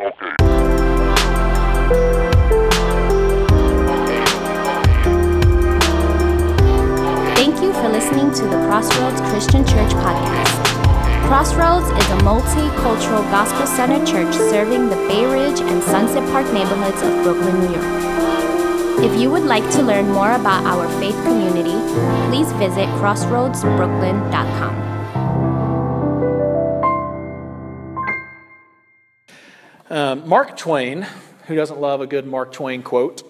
Thank you for listening to the Crossroads Christian Church podcast. Crossroads is a multicultural gospel centered church serving the Bay Ridge and Sunset Park neighborhoods of Brooklyn, New York. If you would like to learn more about our faith community, please visit crossroadsbrooklyn.com. Um, Mark Twain, who doesn't love a good Mark Twain quote,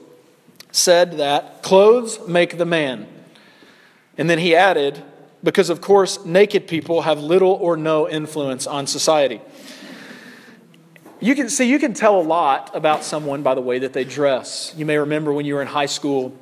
said that clothes make the man. And then he added, because of course, naked people have little or no influence on society. You can see, you can tell a lot about someone by the way that they dress. You may remember when you were in high school,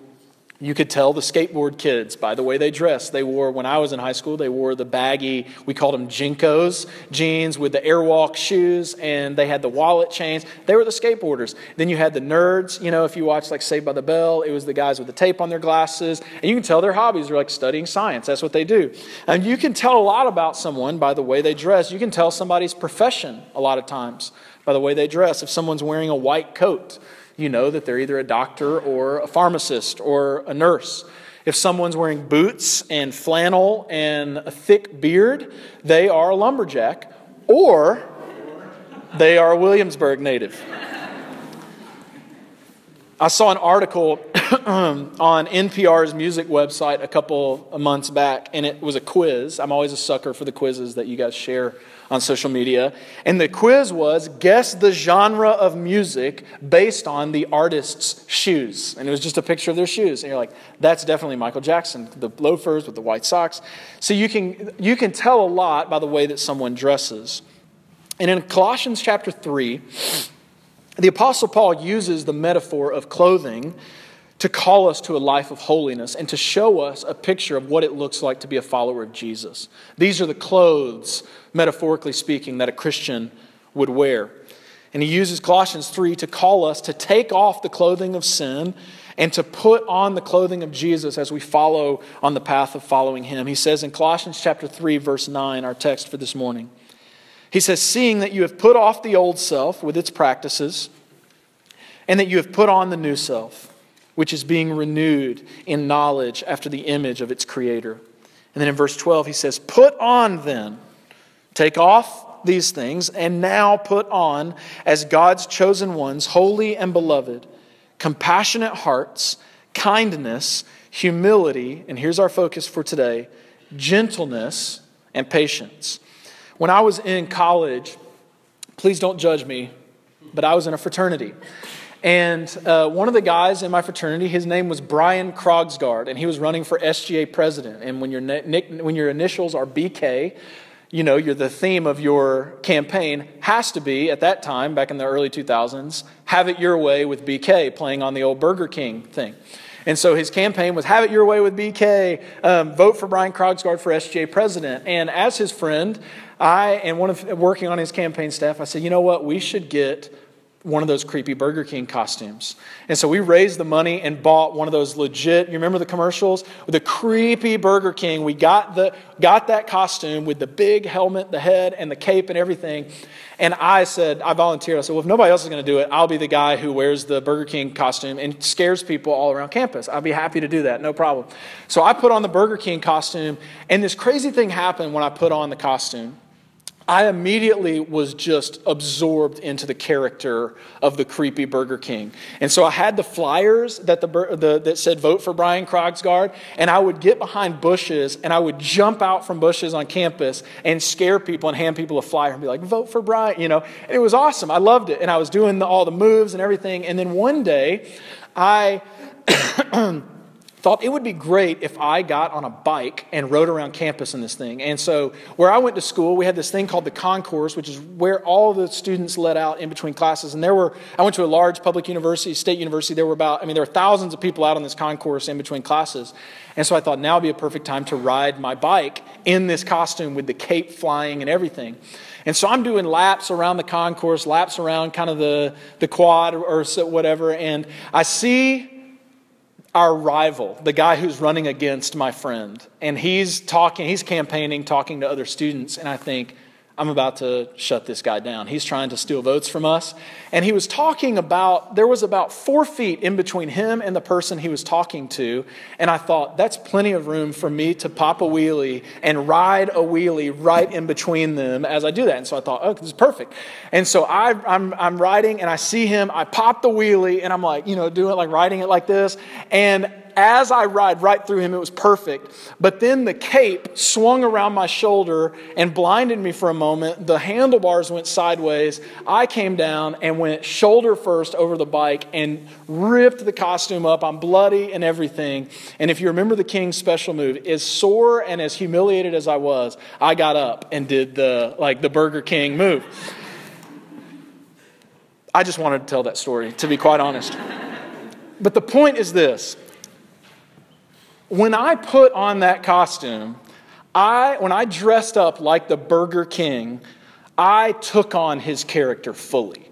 you could tell the skateboard kids by the way they dressed. They wore, when I was in high school, they wore the baggy, we called them JNCOs jeans with the Airwalk shoes, and they had the wallet chains. They were the skateboarders. Then you had the nerds, you know, if you watch like Saved by the Bell, it was the guys with the tape on their glasses. And you can tell their hobbies are like studying science. That's what they do. And you can tell a lot about someone by the way they dress. You can tell somebody's profession a lot of times by the way they dress. If someone's wearing a white coat, you know that they're either a doctor or a pharmacist or a nurse. If someone's wearing boots and flannel and a thick beard, they are a lumberjack or they are a Williamsburg native. I saw an article on NPR's music website a couple of months back, and it was a quiz. I'm always a sucker for the quizzes that you guys share on social media. And the quiz was guess the genre of music based on the artist's shoes. And it was just a picture of their shoes. And you're like, that's definitely Michael Jackson, the loafers with the white socks. So you can, you can tell a lot by the way that someone dresses. And in Colossians chapter 3, the Apostle Paul uses the metaphor of clothing to call us to a life of holiness and to show us a picture of what it looks like to be a follower of Jesus. These are the clothes, metaphorically speaking, that a Christian would wear. And he uses Colossians 3 to call us to take off the clothing of sin and to put on the clothing of Jesus as we follow on the path of following him. He says in Colossians chapter 3 verse 9, our text for this morning. He says, Seeing that you have put off the old self with its practices, and that you have put on the new self, which is being renewed in knowledge after the image of its creator. And then in verse 12, he says, Put on then, take off these things, and now put on, as God's chosen ones, holy and beloved, compassionate hearts, kindness, humility, and here's our focus for today gentleness and patience. When I was in college, please don't judge me, but I was in a fraternity. And uh, one of the guys in my fraternity, his name was Brian Krogsgard, and he was running for SGA president. And when your, nick, when your initials are BK, you know, you're the theme of your campaign has to be, at that time, back in the early 2000s, have it your way with BK, playing on the old Burger King thing. And so his campaign was have it your way with BK, um, vote for Brian Krogsgard for SGA president. And as his friend, I and one of working on his campaign staff, I said, you know what, we should get one of those creepy Burger King costumes. And so we raised the money and bought one of those legit, you remember the commercials? The creepy Burger King. We got, the, got that costume with the big helmet, the head, and the cape and everything. And I said, I volunteered. I said, well, if nobody else is going to do it, I'll be the guy who wears the Burger King costume and scares people all around campus. I'll be happy to do that, no problem. So I put on the Burger King costume, and this crazy thing happened when I put on the costume. I immediately was just absorbed into the character of the creepy Burger King. And so I had the flyers that, the, the, that said vote for Brian Krogsgard, and I would get behind bushes and I would jump out from bushes on campus and scare people and hand people a flyer and be like, vote for Brian, you know. And it was awesome. I loved it. And I was doing the, all the moves and everything. And then one day, I. thought it would be great if I got on a bike and rode around campus in this thing. And so, where I went to school, we had this thing called the concourse, which is where all the students let out in between classes. And there were, I went to a large public university, state university. There were about, I mean, there were thousands of people out on this concourse in between classes. And so I thought now would be a perfect time to ride my bike in this costume with the cape flying and everything. And so I'm doing laps around the concourse, laps around kind of the, the quad or, or whatever. And I see our rival, the guy who's running against my friend. And he's talking, he's campaigning, talking to other students. And I think, I'm about to shut this guy down. He's trying to steal votes from us. And he was talking about, there was about four feet in between him and the person he was talking to. And I thought, that's plenty of room for me to pop a wheelie and ride a wheelie right in between them as I do that. And so I thought, oh, this is perfect. And so I, I'm, I'm riding and I see him, I pop the wheelie and I'm like, you know, doing it like riding it like this. And as I ride right through him, it was perfect. But then the cape swung around my shoulder and blinded me for a moment. The handlebars went sideways. I came down and went shoulder first over the bike and ripped the costume up. I'm bloody and everything. And if you remember the king's special move, as sore and as humiliated as I was, I got up and did the like the Burger King move. I just wanted to tell that story, to be quite honest. But the point is this when I put on that costume, I, when I dressed up like the Burger King, I took on his character fully.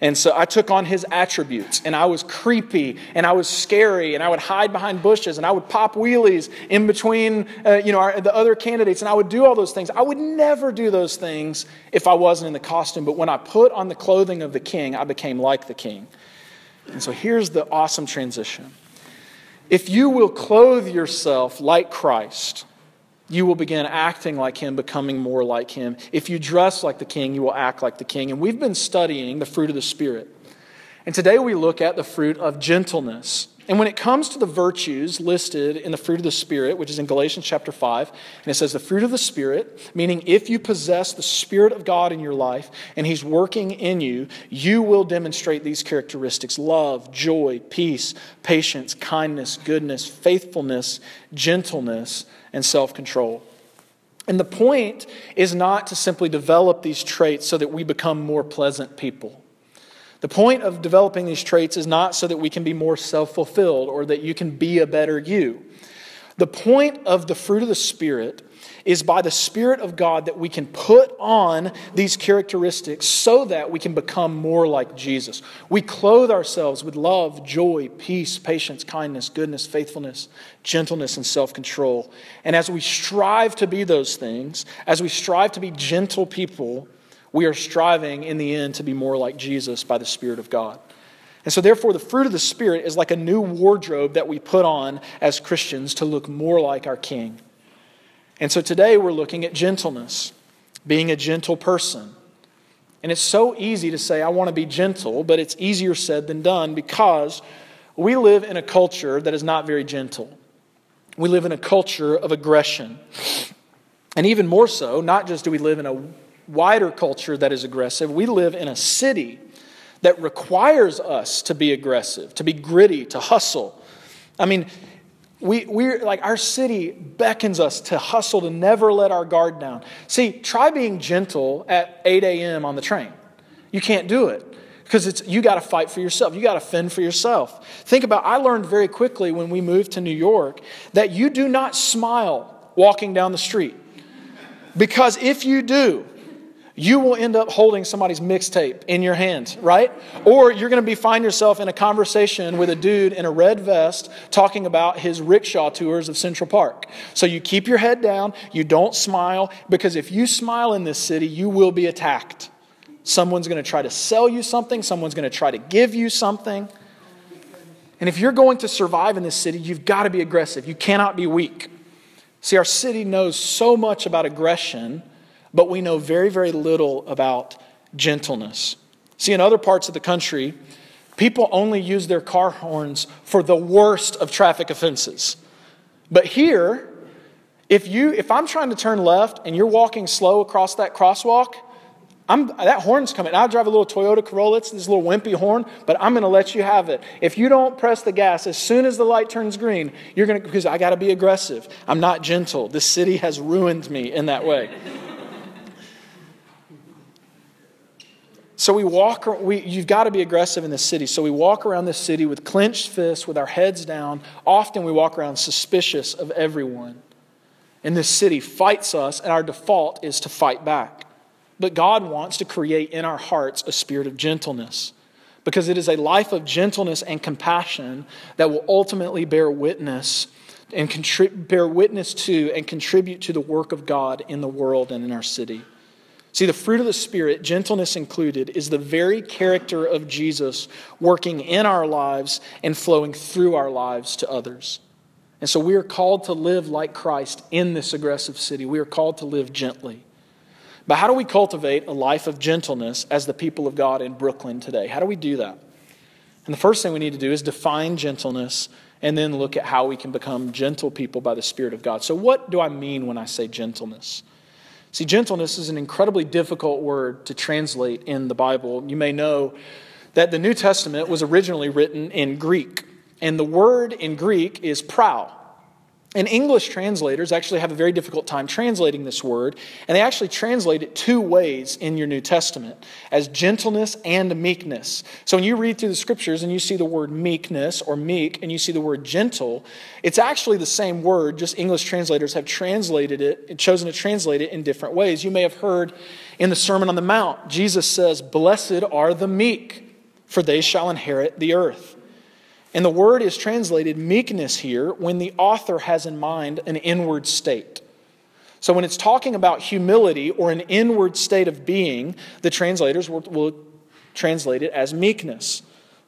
And so I took on his attributes, and I was creepy, and I was scary, and I would hide behind bushes, and I would pop wheelies in between, uh, you know, our, the other candidates, and I would do all those things. I would never do those things if I wasn't in the costume. But when I put on the clothing of the king, I became like the king. And so here's the awesome transition. If you will clothe yourself like Christ, you will begin acting like him, becoming more like him. If you dress like the king, you will act like the king. And we've been studying the fruit of the Spirit. And today we look at the fruit of gentleness. And when it comes to the virtues listed in the fruit of the Spirit, which is in Galatians chapter 5, and it says the fruit of the Spirit, meaning if you possess the Spirit of God in your life and He's working in you, you will demonstrate these characteristics love, joy, peace, patience, kindness, goodness, faithfulness, gentleness, and self control. And the point is not to simply develop these traits so that we become more pleasant people. The point of developing these traits is not so that we can be more self fulfilled or that you can be a better you. The point of the fruit of the Spirit is by the Spirit of God that we can put on these characteristics so that we can become more like Jesus. We clothe ourselves with love, joy, peace, patience, kindness, goodness, faithfulness, gentleness, and self control. And as we strive to be those things, as we strive to be gentle people, we are striving in the end to be more like Jesus by the Spirit of God. And so, therefore, the fruit of the Spirit is like a new wardrobe that we put on as Christians to look more like our King. And so, today we're looking at gentleness, being a gentle person. And it's so easy to say, I want to be gentle, but it's easier said than done because we live in a culture that is not very gentle. We live in a culture of aggression. And even more so, not just do we live in a wider culture that is aggressive. We live in a city that requires us to be aggressive, to be gritty, to hustle. I mean, we, we're like our city beckons us to hustle, to never let our guard down. See, try being gentle at 8 a.m. on the train. You can't do it because it's you got to fight for yourself. You got to fend for yourself. Think about I learned very quickly when we moved to New York that you do not smile walking down the street. Because if you do, you will end up holding somebody's mixtape in your hand, right? Or you're going to be find yourself in a conversation with a dude in a red vest talking about his rickshaw tours of Central Park. So you keep your head down, you don't smile because if you smile in this city, you will be attacked. Someone's going to try to sell you something, someone's going to try to give you something. And if you're going to survive in this city, you've got to be aggressive. You cannot be weak. See, our city knows so much about aggression but we know very, very little about gentleness. See, in other parts of the country, people only use their car horns for the worst of traffic offenses. But here, if you if I'm trying to turn left and you're walking slow across that crosswalk, I'm, that horn's coming. I drive a little Toyota Corolla. It's this little wimpy horn, but I'm going to let you have it. If you don't press the gas as soon as the light turns green, you're going to because I got to be aggressive. I'm not gentle. This city has ruined me in that way. So we walk, we, you've got to be aggressive in this city. So we walk around this city with clenched fists, with our heads down. Often we walk around suspicious of everyone. And this city fights us, and our default is to fight back. But God wants to create in our hearts a spirit of gentleness because it is a life of gentleness and compassion that will ultimately bear witness and contrib- bear witness to and contribute to the work of God in the world and in our city. See, the fruit of the Spirit, gentleness included, is the very character of Jesus working in our lives and flowing through our lives to others. And so we are called to live like Christ in this aggressive city. We are called to live gently. But how do we cultivate a life of gentleness as the people of God in Brooklyn today? How do we do that? And the first thing we need to do is define gentleness and then look at how we can become gentle people by the Spirit of God. So, what do I mean when I say gentleness? See, gentleness is an incredibly difficult word to translate in the Bible. You may know that the New Testament was originally written in Greek, and the word in Greek is prou. And English translators actually have a very difficult time translating this word, and they actually translate it two ways in your New Testament as gentleness and meekness. So when you read through the scriptures and you see the word meekness or meek and you see the word gentle, it's actually the same word, just English translators have translated it and chosen to translate it in different ways. You may have heard in the Sermon on the Mount, Jesus says, Blessed are the meek, for they shall inherit the earth. And the word is translated meekness here when the author has in mind an inward state. So when it's talking about humility or an inward state of being, the translators will, will translate it as meekness.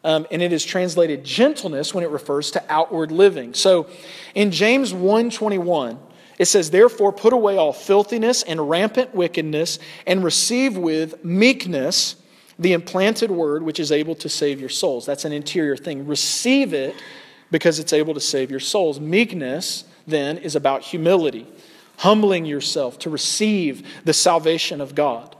Um, and it is translated gentleness when it refers to outward living. So in James 1:21, it says, Therefore, put away all filthiness and rampant wickedness, and receive with meekness the implanted word which is able to save your souls. That's an interior thing. Receive it because it's able to save your souls. Meekness, then, is about humility, humbling yourself to receive the salvation of God.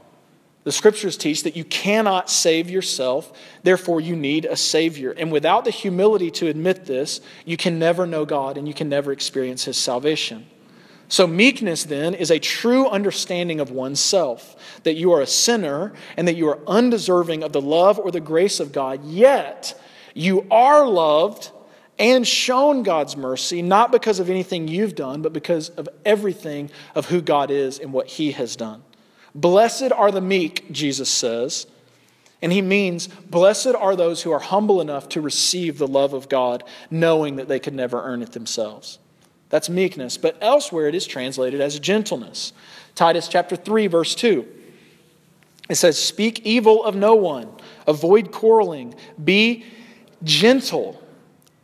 The scriptures teach that you cannot save yourself, therefore, you need a Savior. And without the humility to admit this, you can never know God and you can never experience His salvation. So, meekness then is a true understanding of oneself that you are a sinner and that you are undeserving of the love or the grace of God, yet you are loved and shown God's mercy, not because of anything you've done, but because of everything of who God is and what He has done. Blessed are the meek, Jesus says. And he means, blessed are those who are humble enough to receive the love of God, knowing that they could never earn it themselves. That's meekness. But elsewhere it is translated as gentleness. Titus chapter 3, verse 2. It says, Speak evil of no one, avoid quarreling, be gentle,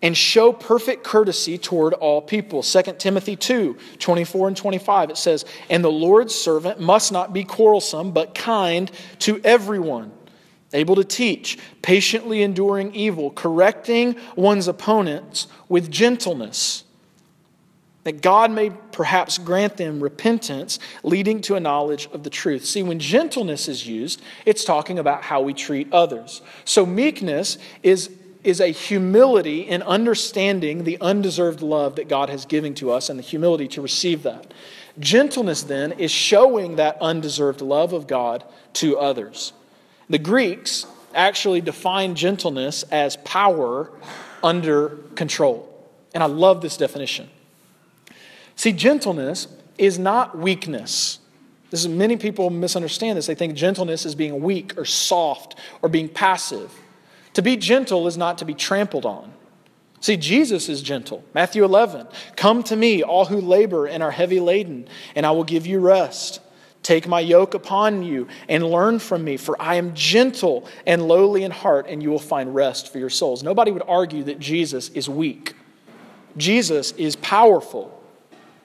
and show perfect courtesy toward all people. 2 Timothy 2, 24 and 25. It says, And the Lord's servant must not be quarrelsome, but kind to everyone, able to teach, patiently enduring evil, correcting one's opponents with gentleness that God may perhaps grant them repentance leading to a knowledge of the truth. See, when gentleness is used, it's talking about how we treat others. So, meekness is, is a humility in understanding the undeserved love that God has given to us and the humility to receive that. Gentleness, then, is showing that undeserved love of God to others. The Greeks actually define gentleness as power under control. And I love this definition. See, gentleness is not weakness. This is, many people misunderstand this. They think gentleness is being weak or soft or being passive. To be gentle is not to be trampled on. See, Jesus is gentle. Matthew 11 Come to me, all who labor and are heavy laden, and I will give you rest. Take my yoke upon you and learn from me, for I am gentle and lowly in heart, and you will find rest for your souls. Nobody would argue that Jesus is weak. Jesus is powerful.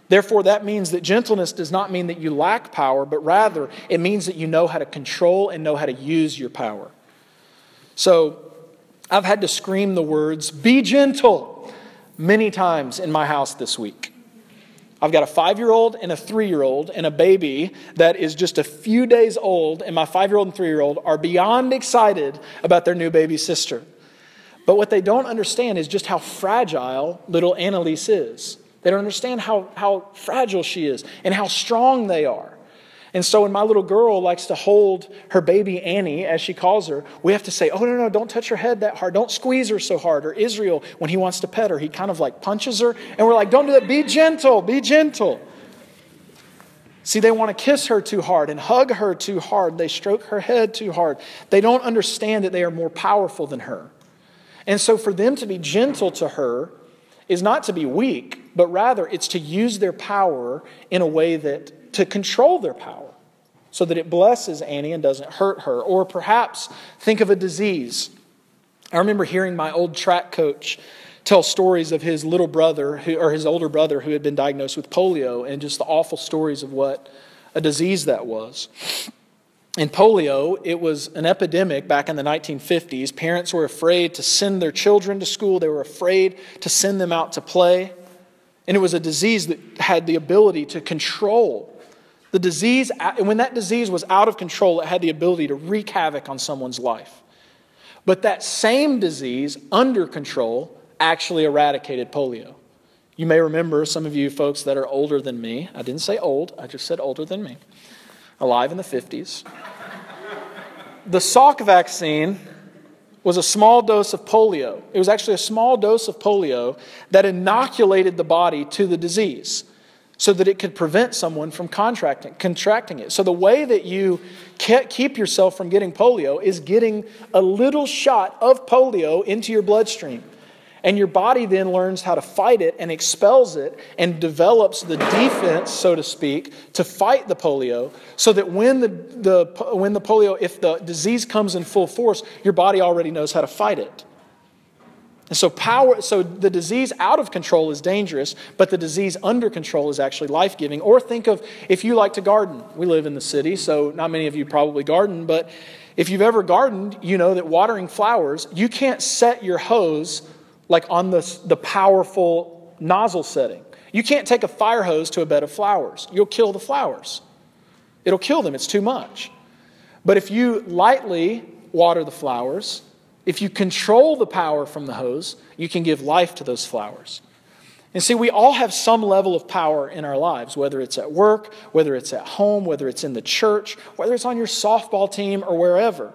Therefore, that means that gentleness does not mean that you lack power, but rather it means that you know how to control and know how to use your power. So, I've had to scream the words, be gentle, many times in my house this week. I've got a five year old and a three year old and a baby that is just a few days old, and my five year old and three year old are beyond excited about their new baby sister. But what they don't understand is just how fragile little Annalise is. They don't understand how, how fragile she is and how strong they are. And so when my little girl likes to hold her baby Annie, as she calls her, we have to say, oh, no, no, don't touch her head that hard. Don't squeeze her so hard. Or Israel, when he wants to pet her, he kind of like punches her. And we're like, don't do that. Be gentle. Be gentle. See, they want to kiss her too hard and hug her too hard. They stroke her head too hard. They don't understand that they are more powerful than her. And so for them to be gentle to her is not to be weak, but rather it's to use their power in a way that to control their power. so that it blesses Annie and doesn't hurt her. Or perhaps think of a disease. I remember hearing my old track coach tell stories of his little brother who, or his older brother who had been diagnosed with polio and just the awful stories of what a disease that was. In polio, it was an epidemic back in the 1950s. Parents were afraid to send their children to school, they were afraid to send them out to play. And it was a disease that had the ability to control. The disease, and when that disease was out of control, it had the ability to wreak havoc on someone's life. But that same disease, under control, actually eradicated polio. You may remember, some of you folks that are older than me, I didn't say old, I just said older than me, alive in the 50s. the Salk vaccine was a small dose of polio. It was actually a small dose of polio that inoculated the body to the disease so that it could prevent someone from contracting, contracting it. So, the way that you keep yourself from getting polio is getting a little shot of polio into your bloodstream. And your body then learns how to fight it and expels it and develops the defense, so to speak, to fight the polio so that when the, the, when the polio, if the disease comes in full force, your body already knows how to fight it. And so power so the disease out of control is dangerous, but the disease under control is actually life-giving. Or think of if you like to garden. We live in the city, so not many of you probably garden, but if you've ever gardened, you know that watering flowers, you can't set your hose like on the, the powerful nozzle setting. You can't take a fire hose to a bed of flowers. You'll kill the flowers. It'll kill them, it's too much. But if you lightly water the flowers, if you control the power from the hose, you can give life to those flowers. And see, we all have some level of power in our lives, whether it's at work, whether it's at home, whether it's in the church, whether it's on your softball team or wherever.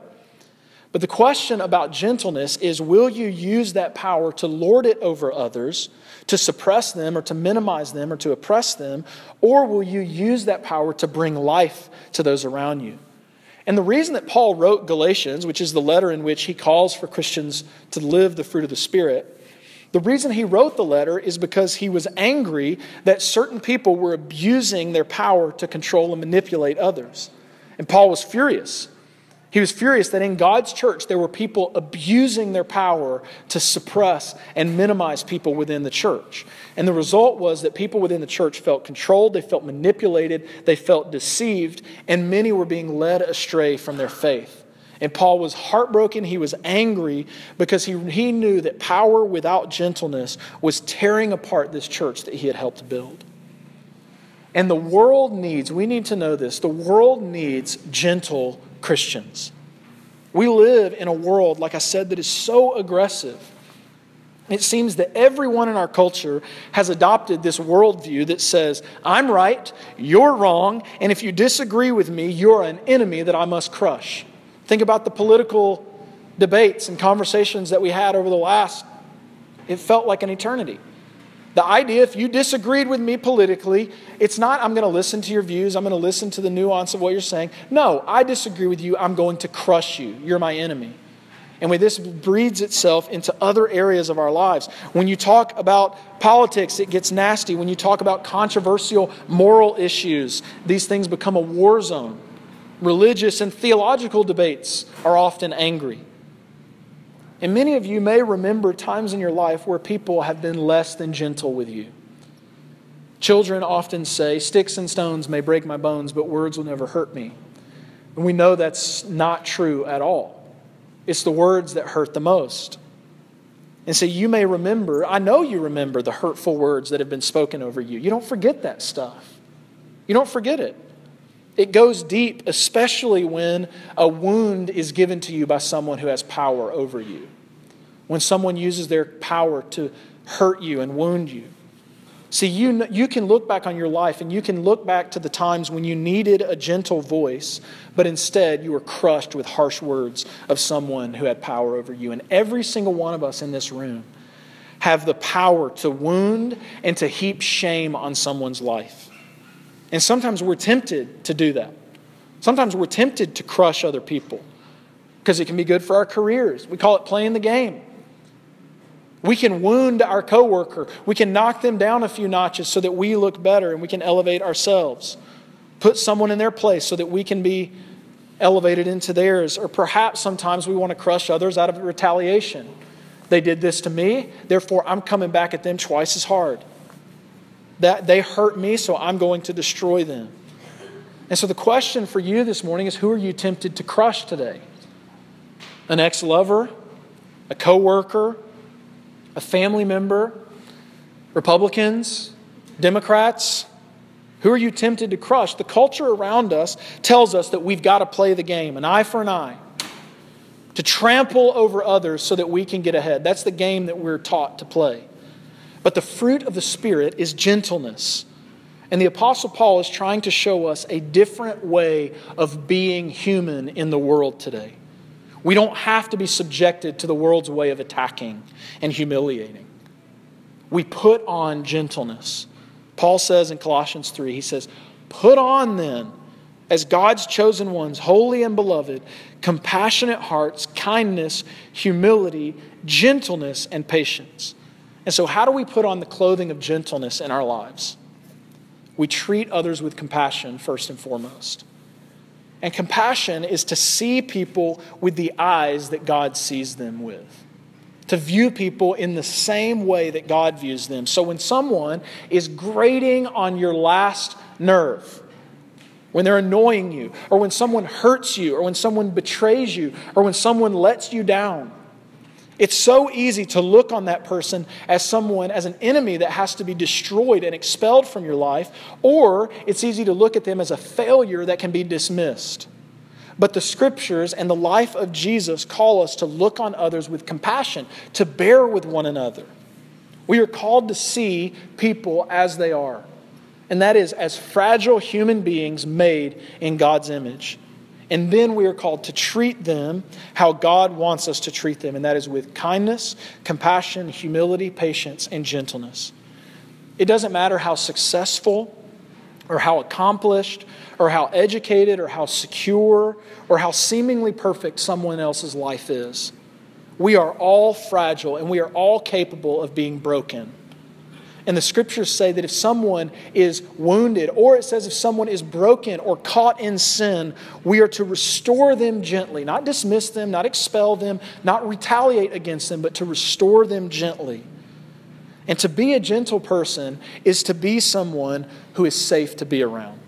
But the question about gentleness is will you use that power to lord it over others, to suppress them, or to minimize them, or to oppress them? Or will you use that power to bring life to those around you? And the reason that Paul wrote Galatians, which is the letter in which he calls for Christians to live the fruit of the Spirit, the reason he wrote the letter is because he was angry that certain people were abusing their power to control and manipulate others. And Paul was furious he was furious that in God's church there were people abusing their power to suppress and minimize people within the church. And the result was that people within the church felt controlled, they felt manipulated, they felt deceived, and many were being led astray from their faith. And Paul was heartbroken, he was angry because he, he knew that power without gentleness was tearing apart this church that he had helped build. And the world needs, we need to know this, the world needs gentle Christians. We live in a world, like I said, that is so aggressive. It seems that everyone in our culture has adopted this worldview that says, I'm right, you're wrong, and if you disagree with me, you're an enemy that I must crush. Think about the political debates and conversations that we had over the last, it felt like an eternity. The idea, if you disagreed with me politically, it's not I'm going to listen to your views, I'm going to listen to the nuance of what you're saying. No, I disagree with you, I'm going to crush you. You're my enemy. And when this breeds itself into other areas of our lives. When you talk about politics, it gets nasty. When you talk about controversial moral issues, these things become a war zone. Religious and theological debates are often angry. And many of you may remember times in your life where people have been less than gentle with you. Children often say, Sticks and stones may break my bones, but words will never hurt me. And we know that's not true at all. It's the words that hurt the most. And so you may remember, I know you remember the hurtful words that have been spoken over you. You don't forget that stuff, you don't forget it. It goes deep, especially when a wound is given to you by someone who has power over you. When someone uses their power to hurt you and wound you. See, you, you can look back on your life and you can look back to the times when you needed a gentle voice, but instead you were crushed with harsh words of someone who had power over you. And every single one of us in this room have the power to wound and to heap shame on someone's life. And sometimes we're tempted to do that. Sometimes we're tempted to crush other people because it can be good for our careers. We call it playing the game. We can wound our coworker. We can knock them down a few notches so that we look better and we can elevate ourselves. put someone in their place so that we can be elevated into theirs. Or perhaps sometimes we want to crush others out of retaliation. They did this to me, therefore I'm coming back at them twice as hard. That they hurt me, so I'm going to destroy them. And so the question for you this morning is who are you tempted to crush today? An ex-lover, a coworker, a family member, Republicans, Democrats, who are you tempted to crush? The culture around us tells us that we've got to play the game, an eye for an eye, to trample over others so that we can get ahead. That's the game that we're taught to play. But the fruit of the Spirit is gentleness. And the Apostle Paul is trying to show us a different way of being human in the world today. We don't have to be subjected to the world's way of attacking and humiliating. We put on gentleness. Paul says in Colossians 3, he says, Put on then, as God's chosen ones, holy and beloved, compassionate hearts, kindness, humility, gentleness, and patience. And so, how do we put on the clothing of gentleness in our lives? We treat others with compassion, first and foremost. And compassion is to see people with the eyes that God sees them with to view people in the same way that God views them. So when someone is grating on your last nerve, when they're annoying you, or when someone hurts you, or when someone betrays you, or when someone lets you down, it's so easy to look on that person as someone, as an enemy that has to be destroyed and expelled from your life, or it's easy to look at them as a failure that can be dismissed. But the scriptures and the life of Jesus call us to look on others with compassion, to bear with one another. We are called to see people as they are, and that is as fragile human beings made in God's image. And then we are called to treat them how God wants us to treat them, and that is with kindness, compassion, humility, patience, and gentleness. It doesn't matter how successful or how accomplished or how educated or how secure or how seemingly perfect someone else's life is. We are all fragile and we are all capable of being broken. And the scriptures say that if someone is wounded, or it says if someone is broken or caught in sin, we are to restore them gently, not dismiss them, not expel them, not retaliate against them, but to restore them gently. And to be a gentle person is to be someone who is safe to be around.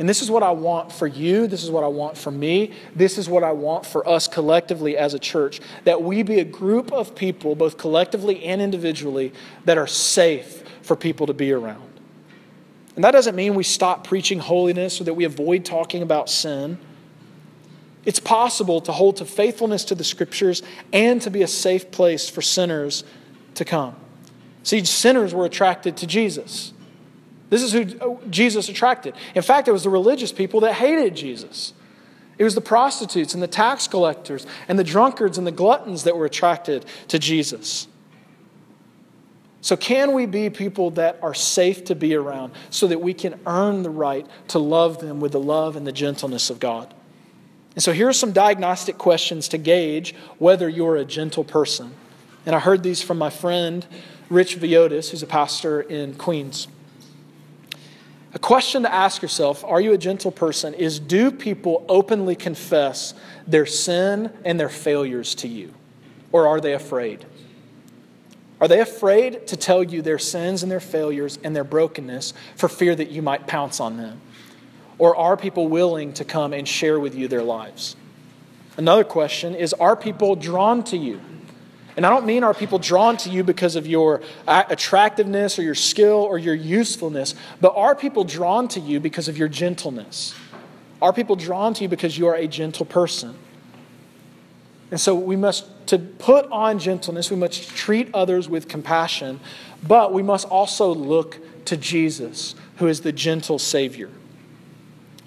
And this is what I want for you. This is what I want for me. This is what I want for us collectively as a church that we be a group of people, both collectively and individually, that are safe for people to be around. And that doesn't mean we stop preaching holiness or that we avoid talking about sin. It's possible to hold to faithfulness to the scriptures and to be a safe place for sinners to come. See, sinners were attracted to Jesus. This is who Jesus attracted. In fact, it was the religious people that hated Jesus. It was the prostitutes and the tax collectors and the drunkards and the gluttons that were attracted to Jesus. So, can we be people that are safe to be around so that we can earn the right to love them with the love and the gentleness of God? And so, here are some diagnostic questions to gauge whether you're a gentle person. And I heard these from my friend Rich Villodas, who's a pastor in Queens. A question to ask yourself are you a gentle person? Is do people openly confess their sin and their failures to you? Or are they afraid? Are they afraid to tell you their sins and their failures and their brokenness for fear that you might pounce on them? Or are people willing to come and share with you their lives? Another question is Are people drawn to you? And I don't mean are people drawn to you because of your attractiveness or your skill or your usefulness, but are people drawn to you because of your gentleness? Are people drawn to you because you are a gentle person? And so we must, to put on gentleness, we must treat others with compassion, but we must also look to Jesus, who is the gentle Savior.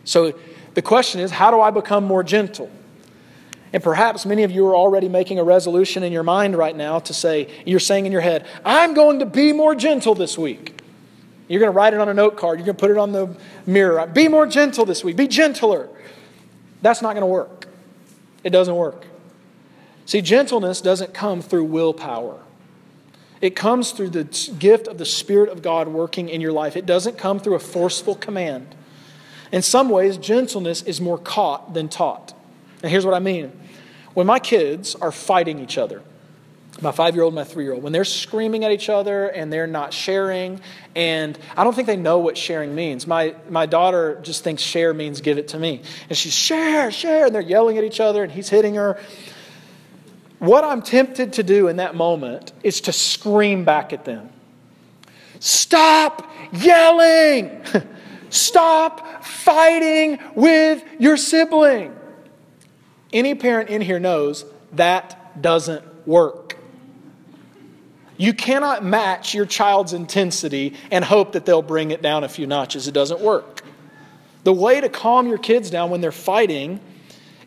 So the question is how do I become more gentle? And perhaps many of you are already making a resolution in your mind right now to say, you're saying in your head, I'm going to be more gentle this week. You're going to write it on a note card. You're going to put it on the mirror. Be more gentle this week. Be gentler. That's not going to work. It doesn't work. See, gentleness doesn't come through willpower. It comes through the gift of the Spirit of God working in your life. It doesn't come through a forceful command. In some ways, gentleness is more caught than taught. And here's what I mean when my kids are fighting each other, my five year old my three year old, when they're screaming at each other and they're not sharing, and I don't think they know what sharing means. My, my daughter just thinks share means give it to me. And she's share, share, and they're yelling at each other and he's hitting her. What I'm tempted to do in that moment is to scream back at them Stop yelling! Stop fighting with your sibling. Any parent in here knows that doesn't work. You cannot match your child's intensity and hope that they'll bring it down a few notches. It doesn't work. The way to calm your kids down when they're fighting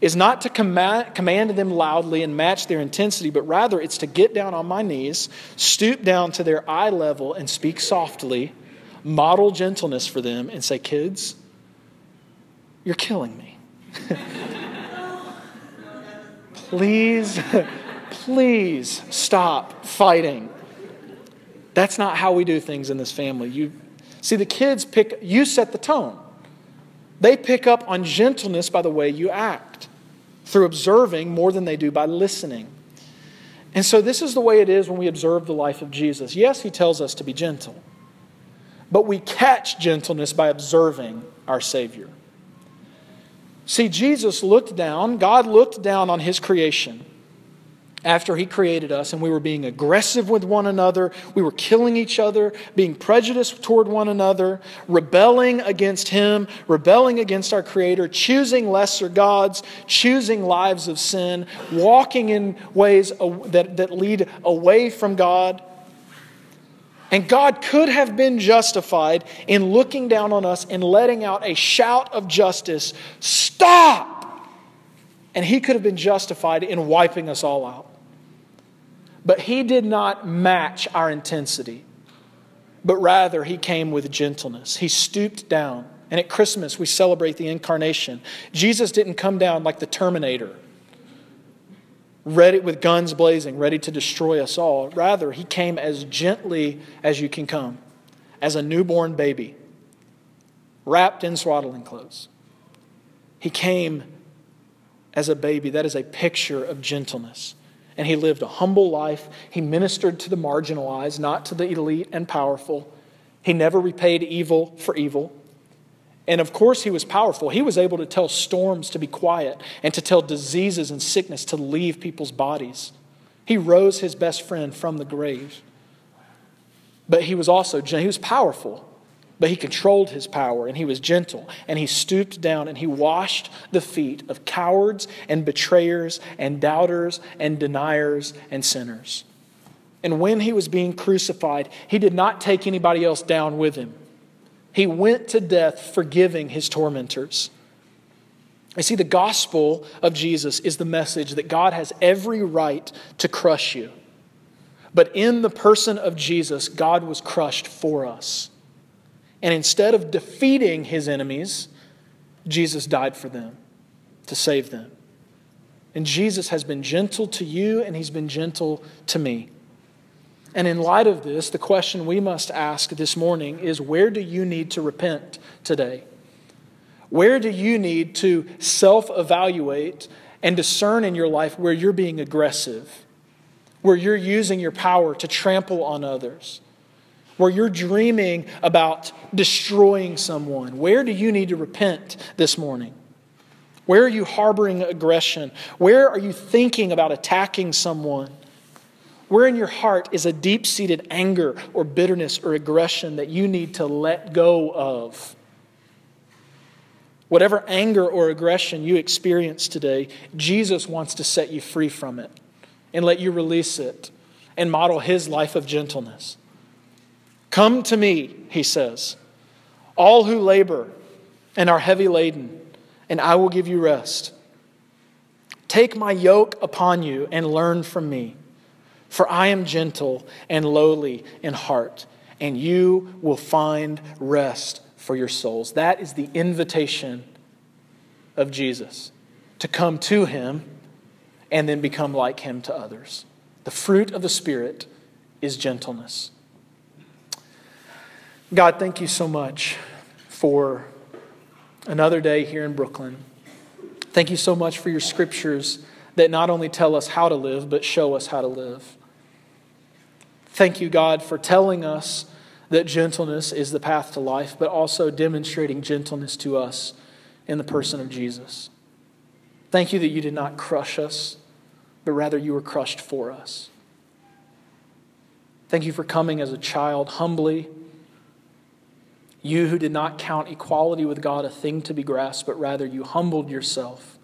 is not to command, command them loudly and match their intensity, but rather it's to get down on my knees, stoop down to their eye level, and speak softly, model gentleness for them, and say, Kids, you're killing me. please, please stop fighting. That's not how we do things in this family. You see, the kids pick, you set the tone. They pick up on gentleness by the way you act, through observing more than they do by listening. And so, this is the way it is when we observe the life of Jesus. Yes, he tells us to be gentle, but we catch gentleness by observing our Savior. See, Jesus looked down, God looked down on his creation after he created us and we were being aggressive with one another, we were killing each other, being prejudiced toward one another, rebelling against him, rebelling against our creator, choosing lesser gods, choosing lives of sin, walking in ways that, that lead away from God. And God could have been justified in looking down on us and letting out a shout of justice Stop! And He could have been justified in wiping us all out. But he did not match our intensity, but rather he came with gentleness. He stooped down. And at Christmas, we celebrate the incarnation. Jesus didn't come down like the Terminator, ready with guns blazing, ready to destroy us all. Rather, he came as gently as you can come, as a newborn baby, wrapped in swaddling clothes. He came as a baby. That is a picture of gentleness and he lived a humble life. He ministered to the marginalized, not to the elite and powerful. He never repaid evil for evil. And of course, he was powerful. He was able to tell storms to be quiet and to tell diseases and sickness to leave people's bodies. He rose his best friend from the grave. But he was also, he was powerful. But he controlled his power and he was gentle and he stooped down and he washed the feet of cowards and betrayers and doubters and deniers and sinners. And when he was being crucified, he did not take anybody else down with him. He went to death forgiving his tormentors. I see, the gospel of Jesus is the message that God has every right to crush you. But in the person of Jesus, God was crushed for us. And instead of defeating his enemies, Jesus died for them to save them. And Jesus has been gentle to you, and he's been gentle to me. And in light of this, the question we must ask this morning is where do you need to repent today? Where do you need to self evaluate and discern in your life where you're being aggressive, where you're using your power to trample on others? where you're dreaming about destroying someone, where do you need to repent this morning? Where are you harboring aggression? Where are you thinking about attacking someone? Where in your heart is a deep seated anger or bitterness or aggression that you need to let go of? Whatever anger or aggression you experience today, Jesus wants to set you free from it and let you release it and model his life of gentleness. Come to me, he says, all who labor and are heavy laden, and I will give you rest. Take my yoke upon you and learn from me, for I am gentle and lowly in heart, and you will find rest for your souls. That is the invitation of Jesus to come to him and then become like him to others. The fruit of the Spirit is gentleness. God, thank you so much for another day here in Brooklyn. Thank you so much for your scriptures that not only tell us how to live, but show us how to live. Thank you, God, for telling us that gentleness is the path to life, but also demonstrating gentleness to us in the person of Jesus. Thank you that you did not crush us, but rather you were crushed for us. Thank you for coming as a child humbly. You who did not count equality with God a thing to be grasped, but rather you humbled yourself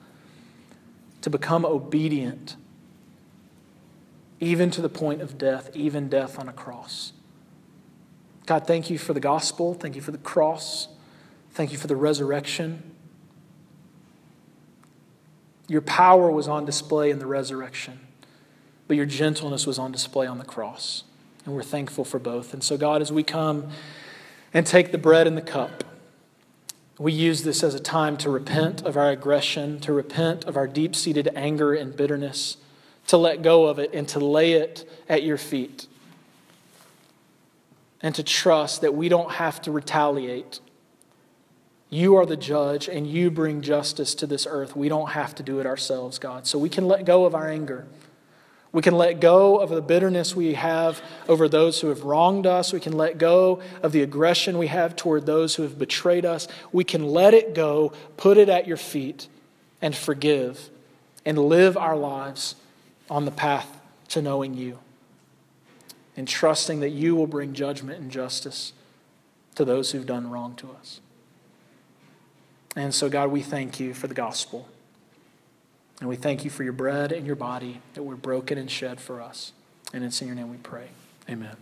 to become obedient, even to the point of death, even death on a cross. God, thank you for the gospel. Thank you for the cross. Thank you for the resurrection. Your power was on display in the resurrection, but your gentleness was on display on the cross. And we're thankful for both. And so, God, as we come and take the bread and the cup, we use this as a time to repent of our aggression, to repent of our deep seated anger and bitterness, to let go of it and to lay it at your feet, and to trust that we don't have to retaliate. You are the judge and you bring justice to this earth. We don't have to do it ourselves, God. So we can let go of our anger. We can let go of the bitterness we have over those who have wronged us. We can let go of the aggression we have toward those who have betrayed us. We can let it go, put it at your feet, and forgive and live our lives on the path to knowing you and trusting that you will bring judgment and justice to those who've done wrong to us. And so, God, we thank you for the gospel. And we thank you for your bread and your body that were broken and shed for us. And it's in your name we pray. Amen.